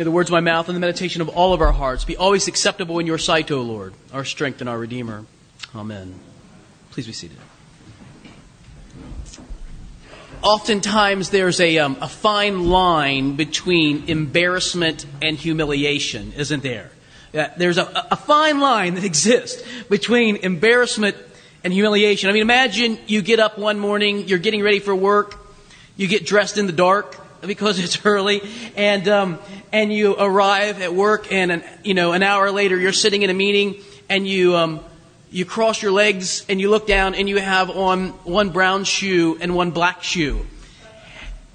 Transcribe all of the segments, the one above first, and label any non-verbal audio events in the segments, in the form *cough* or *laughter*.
May the words of my mouth and the meditation of all of our hearts be always acceptable in your sight, O Lord, our strength and our Redeemer. Amen. Please be seated. Oftentimes, there's a, um, a fine line between embarrassment and humiliation, isn't there? There's a, a fine line that exists between embarrassment and humiliation. I mean, imagine you get up one morning, you're getting ready for work, you get dressed in the dark because it's early, and um, and you arrive at work, and an, you know an hour later you're sitting in a meeting, and you um, you cross your legs and you look down, and you have on one brown shoe and one black shoe.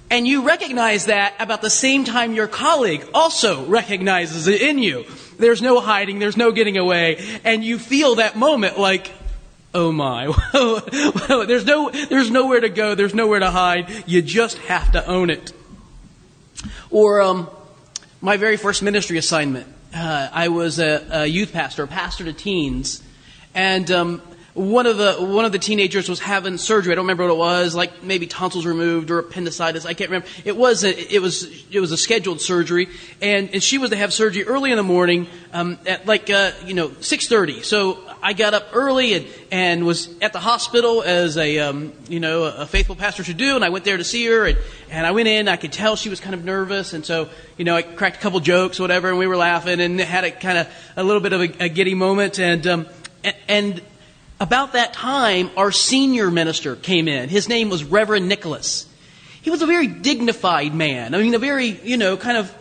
And you recognize that about the same time your colleague also recognizes it in you. There's no hiding, there's no getting away, and you feel that moment like, oh my. *laughs* there's no, there's nowhere to go. There's nowhere to hide. You just have to own it. Or, um, my very first ministry assignment. Uh, I was a, a, youth pastor, a pastor to teens, and um, one of the one of the teenagers was having surgery. I don't remember what it was, like maybe tonsils removed or appendicitis. I can't remember. It was a, it was it was a scheduled surgery, and, and she was to have surgery early in the morning, um, at like uh, you know six thirty. So I got up early and and was at the hospital as a um, you know a faithful pastor should do, and I went there to see her, and and I went in. I could tell she was kind of nervous, and so you know I cracked a couple jokes, whatever, and we were laughing, and had a kind of a little bit of a, a giddy moment, and um, and about that time, our senior minister came in. His name was Reverend Nicholas. He was a very dignified man. I mean, a very, you know, kind of,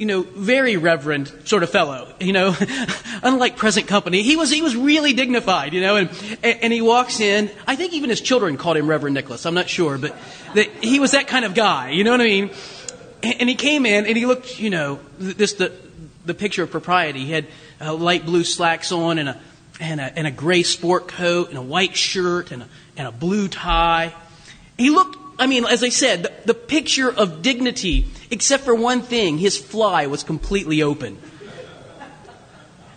you know, very reverend sort of fellow, you know, *laughs* unlike present company. He was, he was really dignified, you know, and, and he walks in. I think even his children called him Reverend Nicholas. I'm not sure, but that he was that kind of guy, you know what I mean? And he came in and he looked, you know, this, the, the picture of propriety. He had light blue slacks on and a, and a, and a gray sport coat and a white shirt and a, and a blue tie. He looked, I mean, as I said, the, the picture of dignity, except for one thing, his fly was completely open.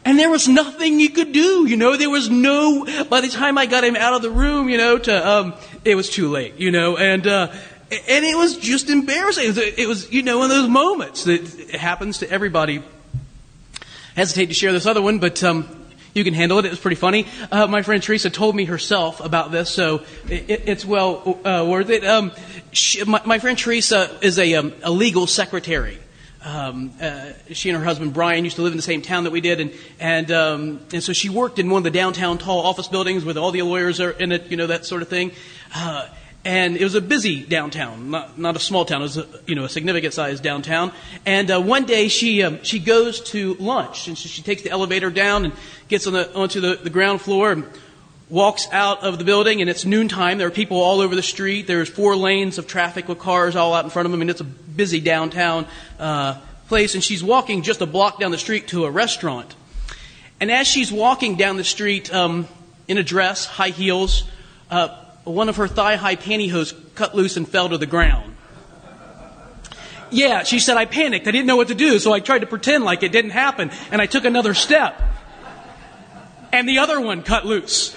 And there was nothing you could do, you know. There was no. By the time I got him out of the room, you know, to um, it was too late, you know, and uh, and it was just embarrassing. It was, it was, you know, one of those moments that happens to everybody. Hesitate to share this other one, but um, you can handle it. It was pretty funny. Uh, my friend Teresa told me herself about this, so it, it's well uh, worth it. Um, she, my, my, friend Teresa is a, um, a legal secretary. Um, uh, she and her husband Brian used to live in the same town that we did, and and um, and so she worked in one of the downtown tall office buildings with all the lawyers are in it, you know that sort of thing. And it was a busy downtown, not, not a small town. It was a, you know a significant sized downtown. And uh, one day she um, she goes to lunch, and she, she, takes the elevator down and gets on the, onto the, the ground floor and walks out of the building. And it's noontime. There are people all over the street. There's four lanes of traffic with cars all out in front of them. and it's a busy downtown uh, place. And she's walking just a block down the street to a restaurant. And as she's walking down the street um, in a dress, high heels. Uh, one of her thigh high pantyhose cut loose and fell to the ground. Yeah, she said, I panicked. I didn't know what to do, so I tried to pretend like it didn't happen, and I took another step. And the other one cut loose.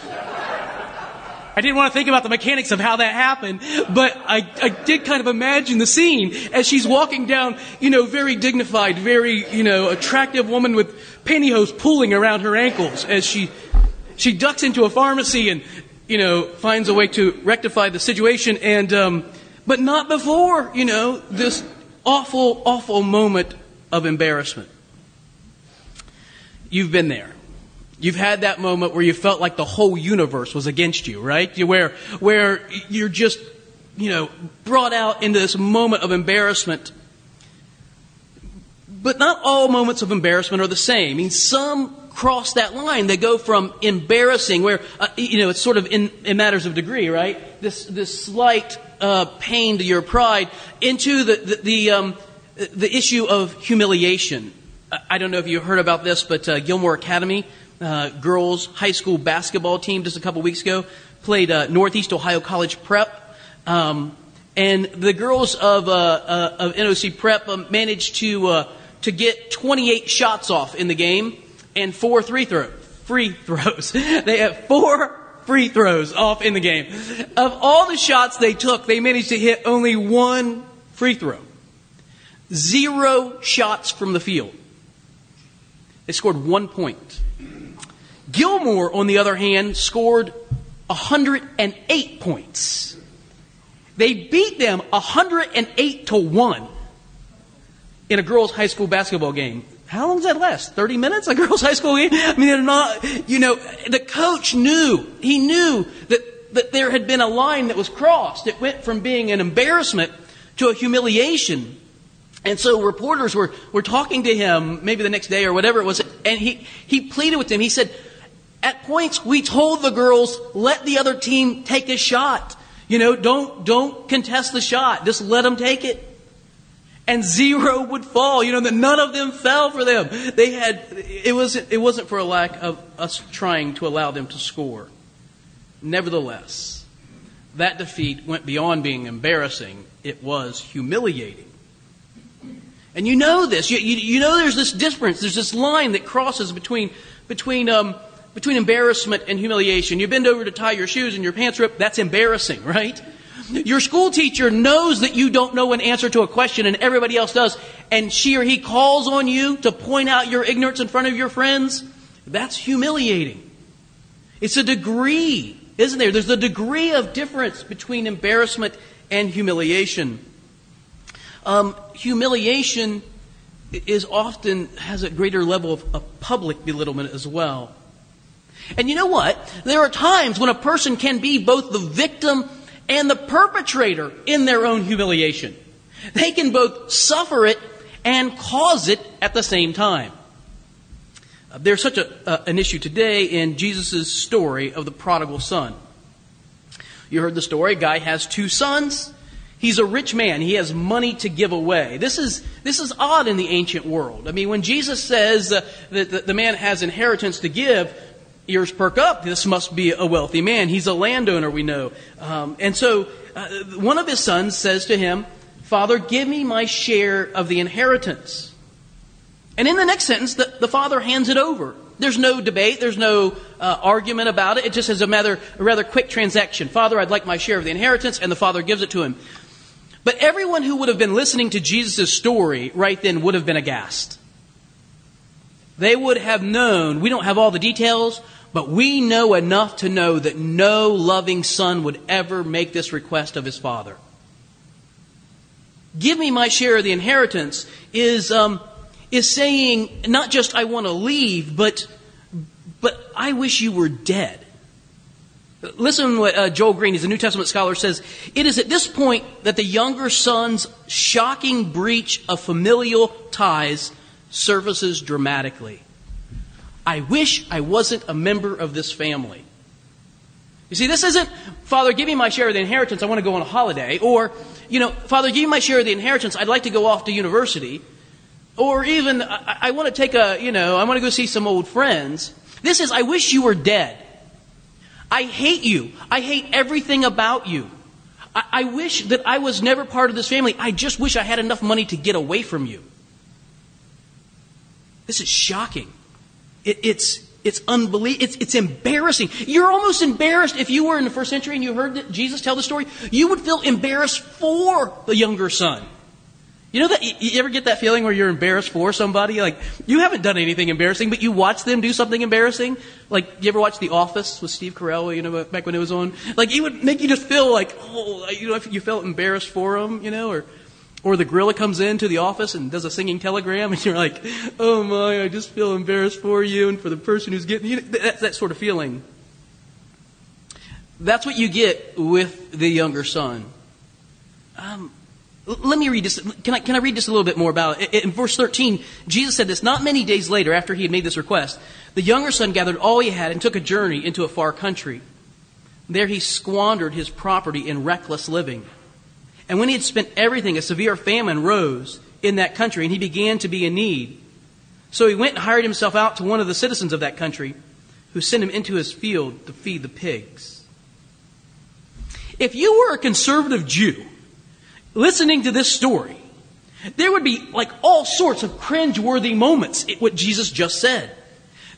I didn't want to think about the mechanics of how that happened, but I, I did kind of imagine the scene as she's walking down, you know, very dignified, very, you know, attractive woman with pantyhose pulling around her ankles as she she ducks into a pharmacy and you know, finds a way to rectify the situation, and um, but not before, you know, this awful, awful moment of embarrassment. You've been there. You've had that moment where you felt like the whole universe was against you, right? Where, where you're just, you know, brought out into this moment of embarrassment. But not all moments of embarrassment are the same. I mean, some cross that line. They go from embarrassing, where, uh, you know, it's sort of in, in, matters of degree, right? This, this slight uh, pain to your pride, into the, the, the, um, the issue of humiliation. I don't know if you heard about this, but uh, Gilmour Academy, uh, girls high school basketball team just a couple weeks ago played uh, Northeast Ohio College Prep. Um, and the girls of, uh, of NOC Prep um, managed to, to get 28 shots off in the game and four free throw free throws. *laughs* they have four free throws off in the game. Of all the shots they took, they managed to hit only one free throw. zero shots from the field. They scored one point. Gilmour, on the other hand, scored 108 points. They beat them 108 to 1 in a girls' high school basketball game. How long does that last? 30 minutes? A girls' high school game? I mean, they're not, you know, the coach knew, he knew that, that there had been a line that was crossed. It went from being an embarrassment to a humiliation. And so reporters were, were talking to him maybe the next day or whatever it was, and he, he pleaded with them. He said, at points we told the girls, let the other team take a shot. You know, don't, don't contest the shot. Just let them take it. And zero would fall. You know, that none of them fell for them. They had, it wasn't, it wasn't for a lack of us trying to allow them to score. Nevertheless, that defeat went beyond being embarrassing. It was humiliating. And you know this. You, you, you, know there's this difference. There's this line that crosses between, between, um, between embarrassment and humiliation. You bend over to tie your shoes and your pants rip. That's embarrassing, right? Your school teacher knows that you don't know an answer to a question and everybody else does, and she or he calls on you to point out your ignorance in front of your friends. That's humiliating. It's a degree, isn't there? There's a degree of difference between embarrassment and humiliation. Um, humiliation is often has a greater level of, of public belittlement as well. And you know what? There are times when a person can be both the victim and the perpetrator in their own humiliation. They can both suffer it and cause it at the same time. Uh, there's such a, uh, an issue today in Jesus' story of the prodigal son. You heard the story. Guy has two sons. He's a rich man. He has money to give away. This is, this is odd in the ancient world. I mean, when Jesus says uh, that the, the man has inheritance to give, ears perk up. This must be a wealthy man. He's a landowner, we know. Um, and so uh, one of his sons says to him, Father, give me my share of the inheritance. And in the next sentence, the, the father hands it over. There's no debate. There's no uh, argument about it. It just is a rather, a rather quick transaction. Father, I'd like my share of the inheritance, and the father gives it to him. But everyone who would have been listening to Jesus' story right then would have been aghast. They would have known, we don't have all the details, but we know enough to know that no loving son would ever make this request of his father. Give me my share of the inheritance is, um, is saying not just I want to leave, but, but I wish you were dead. Listen what uh, Joel Green, he's a New Testament scholar, says. It is at this point that the younger son's shocking breach of familial ties surfaces dramatically. I wish I wasn't a member of this family. You see, this isn't, Father, give me my share of the inheritance, I want to go on a holiday. Or, you know, Father, give me my share of the inheritance, I'd like to go off to university. Or even, I, I want to take a, you know, I want to go see some old friends. This is, I wish you were dead. I hate you. I hate everything about you. I, I wish that I was never part of this family. I just wish I had enough money to get away from you. This is shocking. It, it's, it's unbelievable. It's, it's embarrassing. You're almost embarrassed if you were in the first century and you heard Jesus tell the story. You would feel embarrassed for the younger son. You know that you ever get that feeling where you're embarrassed for somebody? Like you haven't done anything embarrassing, but you watch them do something embarrassing. Like you ever watch The Office with Steve Carell? You know, back when it was on. Like it would make you just feel like, oh, you know, if you felt embarrassed for them, you know, or or the gorilla comes into the office and does a singing telegram, and you're like, oh my, I just feel embarrassed for you and for the person who's getting you. That, that sort of feeling. That's what you get with the younger son. Um, let me read this. Can I, can I read just a little bit more about it? In verse 13, Jesus said this, not many days later after he had made this request, the younger son gathered all he had and took a journey into a far country. There he squandered his property in reckless living. And when he had spent everything, a severe famine rose in that country and he began to be in need. So he went and hired himself out to one of the citizens of that country who sent him into his field to feed the pigs. If you were a conservative Jew, listening to this story, there would be like all sorts of cringe-worthy moments at what Jesus just said.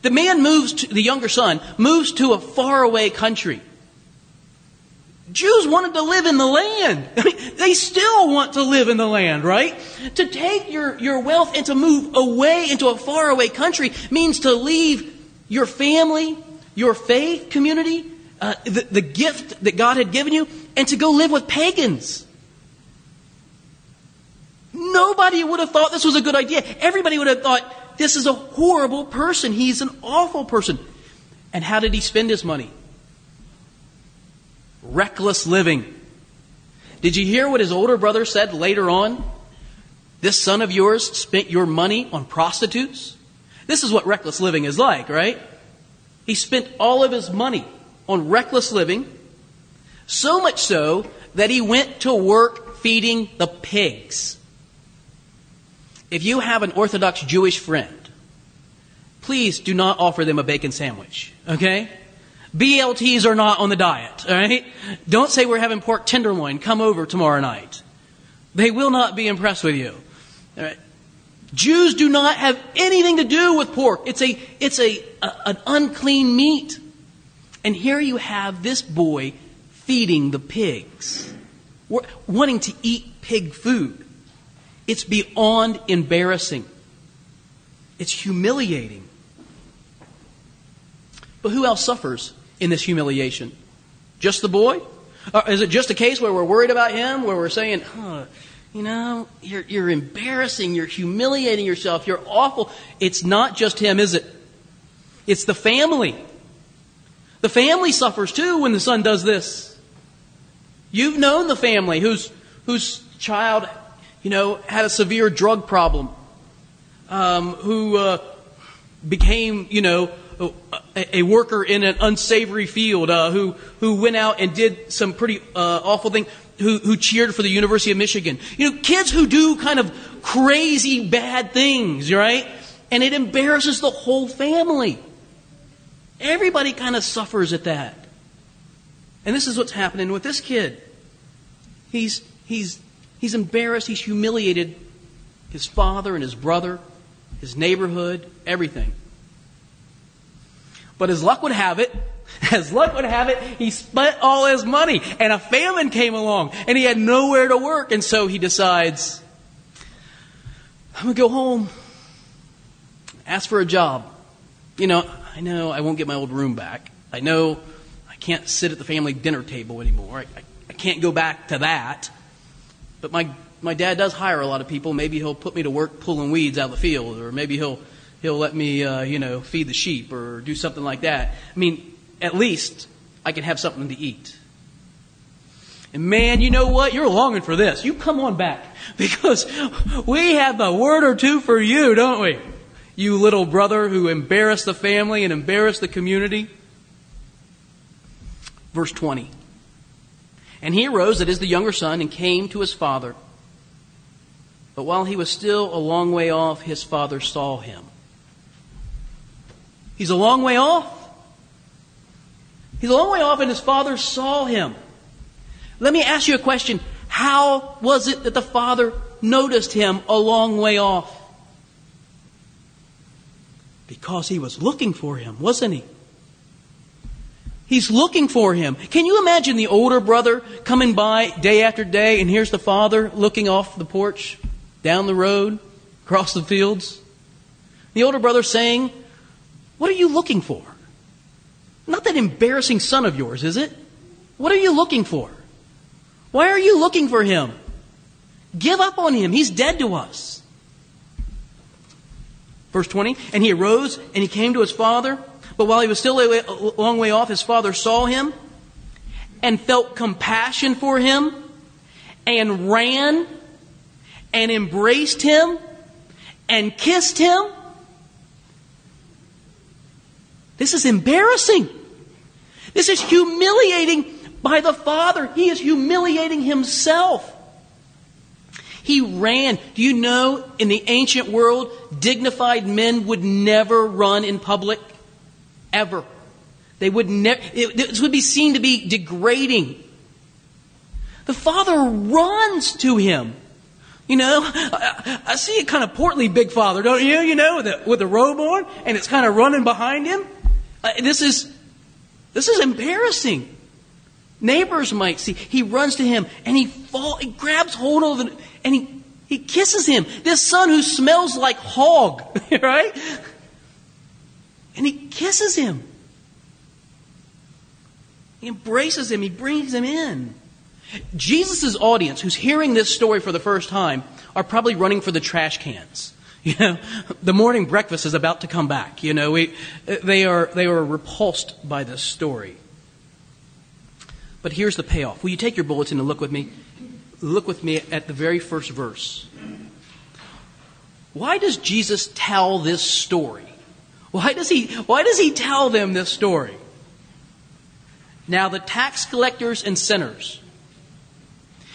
The man moves to, the younger son moves to a faraway country. Jews wanted to live in the land. I mean, they still want to live in the land, right? To take your, your wealth and to move away into a faraway country means to leave your family, your faith community, uh, the, the gift that God had given you, and to go live with pagans. Nobody would have thought this was a good idea. Everybody would have thought, this is a horrible person. He's an awful person. And how did he spend his money? Reckless living. Did you hear what his older brother said later on? This son of yours spent your money on prostitutes? This is what reckless living is like, right? He spent all of his money on reckless living, so much so that he went to work feeding the pigs. If you have an Orthodox Jewish friend, please do not offer them a bacon sandwich, okay? BLTs are not on the diet, alright? Don't say we're having pork tenderloin, come over tomorrow night. They will not be impressed with you. Jews do not have anything to do with pork. It's a, it's a, a, an unclean meat. And here you have this boy feeding the pigs, wanting to eat pig food. It's beyond embarrassing. It's humiliating. But who else suffers in this humiliation? Just the boy? Or is it just a case where we're worried about him, where we're saying, huh, you know, you're, you're embarrassing, you're humiliating yourself, you're awful. It's not just him, is it? It's the family. The family suffers too when the son does this. You've known the family whose, whose child you know, had a severe drug problem, um, who uh, became, you know, a, worker in an unsavory field, uh, who who went out and did some pretty uh, awful thing, who who cheered for the University of Michigan. You know, kids who do kind of crazy bad things, right? And it embarrasses the whole family. Everybody kind of suffers at that. And this is what's happening with this kid. He's he's He's embarrassed, he's humiliated his father and his brother, his neighborhood, everything. But as luck would have it, *laughs* as luck would have it, he spent all his money and a famine came along and he had nowhere to work. And so he decides, I'm going to go home, ask for a job. You know, I know I won't get my old room back. I know I can't sit at the family dinner table anymore. I, I, I can't go back to that. But my, my dad does hire a lot of people. Maybe he'll put me to work pulling weeds out of the field, or maybe he'll, he'll let me, uh, you know, feed the sheep or do something like that. I mean, at least I can have something to eat. And man, you know what? You're longing for this. You come on back *laughs* because we have a word or two for you, don't we? You little brother who embarrassed the family and embarrassed the community. Verse 20. And he arose, that is the younger son, and came to his father. But while he was still a long way off, his father saw him. He's a long way off. He's a long way off, and his father saw him. Let me ask you a question. How was it that the father noticed him a long way off? Because he was looking for him, wasn't he? He's looking for him. Can you imagine the older brother coming by day after day, and here's the father looking off the porch, down the road, across the fields? The older brother saying, What are you looking for? Not that embarrassing son of yours, is it? What are you looking for? Why are you looking for him? Give up on him. He's dead to us. Verse 20, and he arose and he came to his father. But while he was still a long way off, his father saw him and felt compassion for him and ran and embraced him and kissed him. This is embarrassing. This is humiliating by the father. He is humiliating himself. He ran. Do you know in the ancient world, dignified men would never run in public? ever. They would never, this would be seen to be degrading. The father runs to him. You know, I, I see a kind of portly big father, don't you? You know, with a, with a robe on, and it's kind of running behind him. Uh, this is, this is embarrassing. Neighbors might see. He runs to him and he fall, he grabs hold of it and he, he kisses him. This son who smells like hog, *laughs* right? And he kisses him. He embraces him. He brings him in. Jesus' audience, who's hearing this story for the first time, are probably running for the trash cans. You know, the morning breakfast is about to come back. You know, we, they are they are repulsed by this story. But here's the payoff. Will you take your bulletin and look with me? Look with me at the very first verse. Why does Jesus tell this story? Why does he why does he tell them this story? Now the tax collectors and sinners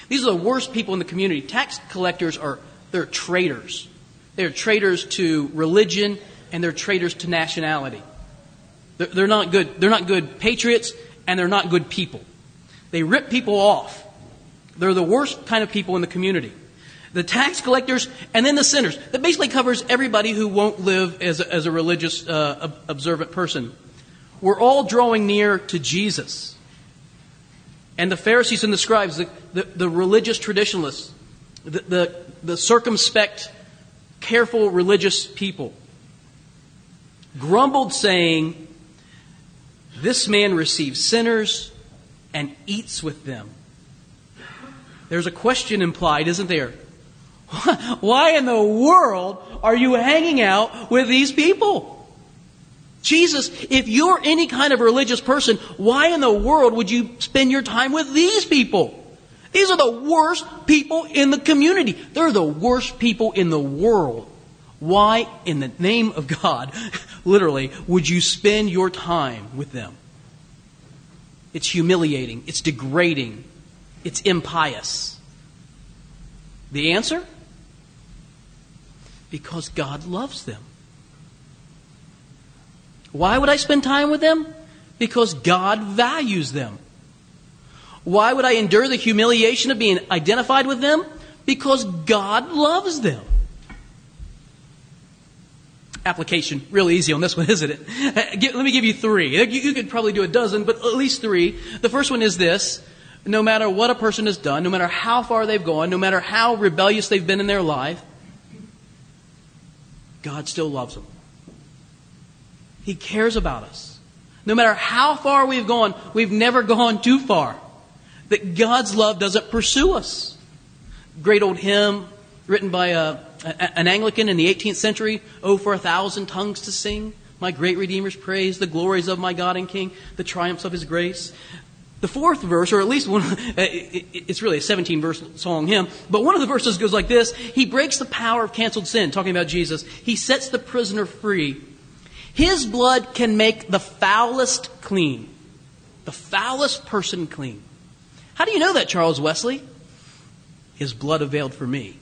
these are the worst people in the community. Tax collectors are they're traitors. They're traitors to religion and they're traitors to nationality. They're, they're not good. They're not good patriots and they're not good people. They rip people off. They're the worst kind of people in the community. The tax collectors and then the sinners. That basically covers everybody who won't live as a, as a religious, uh, observant person. We're all drawing near to Jesus. And the Pharisees and the scribes, the, the, the religious traditionalists, the, the, the circumspect, careful religious people, grumbled, saying, This man receives sinners and eats with them. There's a question implied, isn't there? *laughs* Why in the world are you hanging out with these people? Jesus, if you're any kind of religious person, why in the world would you spend your time with these people? These are the worst people in the community. They're the worst people in the world. Why, in the name of God, *laughs* literally, would you spend your time with them? It's humiliating. It's degrading. It's impious. The answer? Because God loves them. Why would I spend time with them? Because God values them. Why would I endure the humiliation of being identified with them? Because God loves them. Application, really easy on this one, *laughs* isn't it? Let me give you three. You could probably do a dozen, but at least three. The first one is this. No matter what a person has done, no matter how far they've gone, no matter how rebellious they've been in their life, God still loves them. He cares about us. No matter how far we've gone, we've never gone too far. That God's love doesn't pursue us. Great old hymn written by a, a, an Anglican in the 18th century. Oh, for a thousand tongues to sing. My great Redeemer's praise, the glories of my God and King, the triumphs of His grace. The fourth verse, or at least one, *laughs* it's really a 17 verse song hymn, but one of the verses goes like this He breaks the power of canceled sin, talking about Jesus. He sets the prisoner free his blood can make the foulest clean. The foulest person clean. How do you know that, Charles Wesley? His blood availed for me.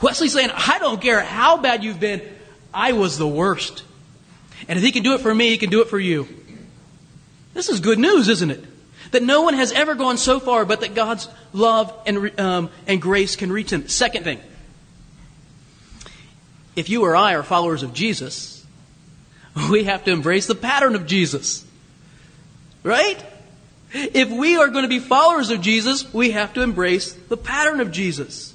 Wesley's saying, I don't care how bad you've been, I was the worst. And if he can do it for me, he can do it for you. This is good news, isn't it? That no one has ever gone so far, but that God's love and, um, and grace can reach him. Second thing, if you or I are followers of Jesus, *laughs* we have to embrace the pattern of Jesus. Right? If we are going to be followers of Jesus, we have to embrace the pattern of Jesus.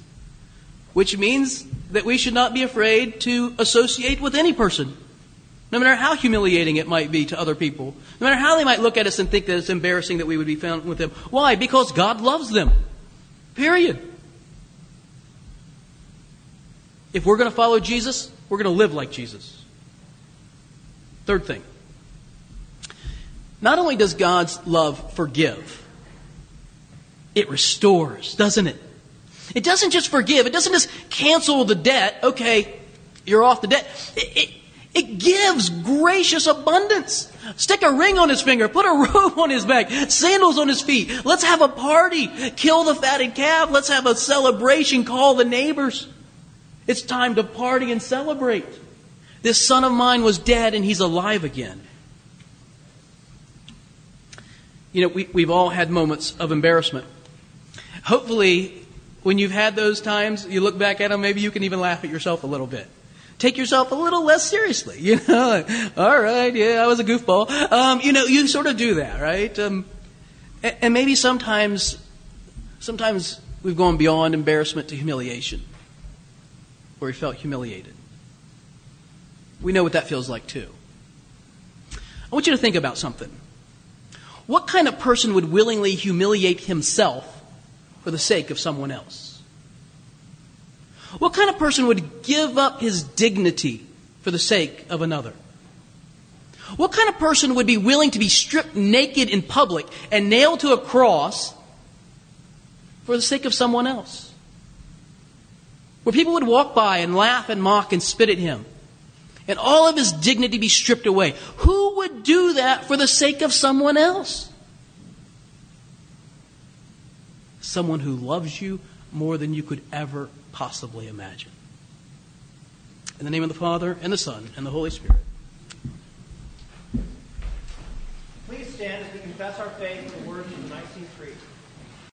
Which means that we should not be afraid to associate with any person. No matter how humiliating it might be to other people. No matter how they might look at us and think that it's embarrassing that we would be found with them. Why? Because God loves them. Period. If we're going to follow Jesus, we're going to live like Jesus. Third thing. Not only does God's love forgive, it restores, doesn't it? It doesn't just forgive, it doesn't just cancel the debt. Okay, you're off the debt. It, it, it gives gracious abundance. Stick a ring on his finger, put a *laughs* robe on his back, sandals on his feet. Let's have a party. Kill the fatted calf. Let's have a celebration. Call the neighbors. It's time to party and celebrate. This son of mine was dead and he's alive again. You know, we, we've all had moments of embarrassment. Hopefully, when you've had those times, you look back at them, maybe you can even laugh at yourself a little bit. Take yourself a little less seriously, *laughs* you know. all right, yeah, I was a goofball. Um, you know, you sort of do that, right? Um, And maybe sometimes, sometimes we've gone beyond embarrassment to humiliation, where we felt humiliated. We know what that feels like too. I want you to think about something. What kind of person would willingly humiliate himself for the sake of someone else? What kind of person would give up his dignity for the sake of another? What kind of person would be willing to be stripped naked in public and nailed to a cross for the sake of someone else? Where people would walk by and laugh and mock and spit at him, and all of his dignity be stripped away. Who would do that for the sake of someone else? Someone who loves you more than you could ever possibly imagine. In the name of the Father, and the Son, and the Holy Spirit. Please stand as we confess our faith in the words of the Nicene Creed.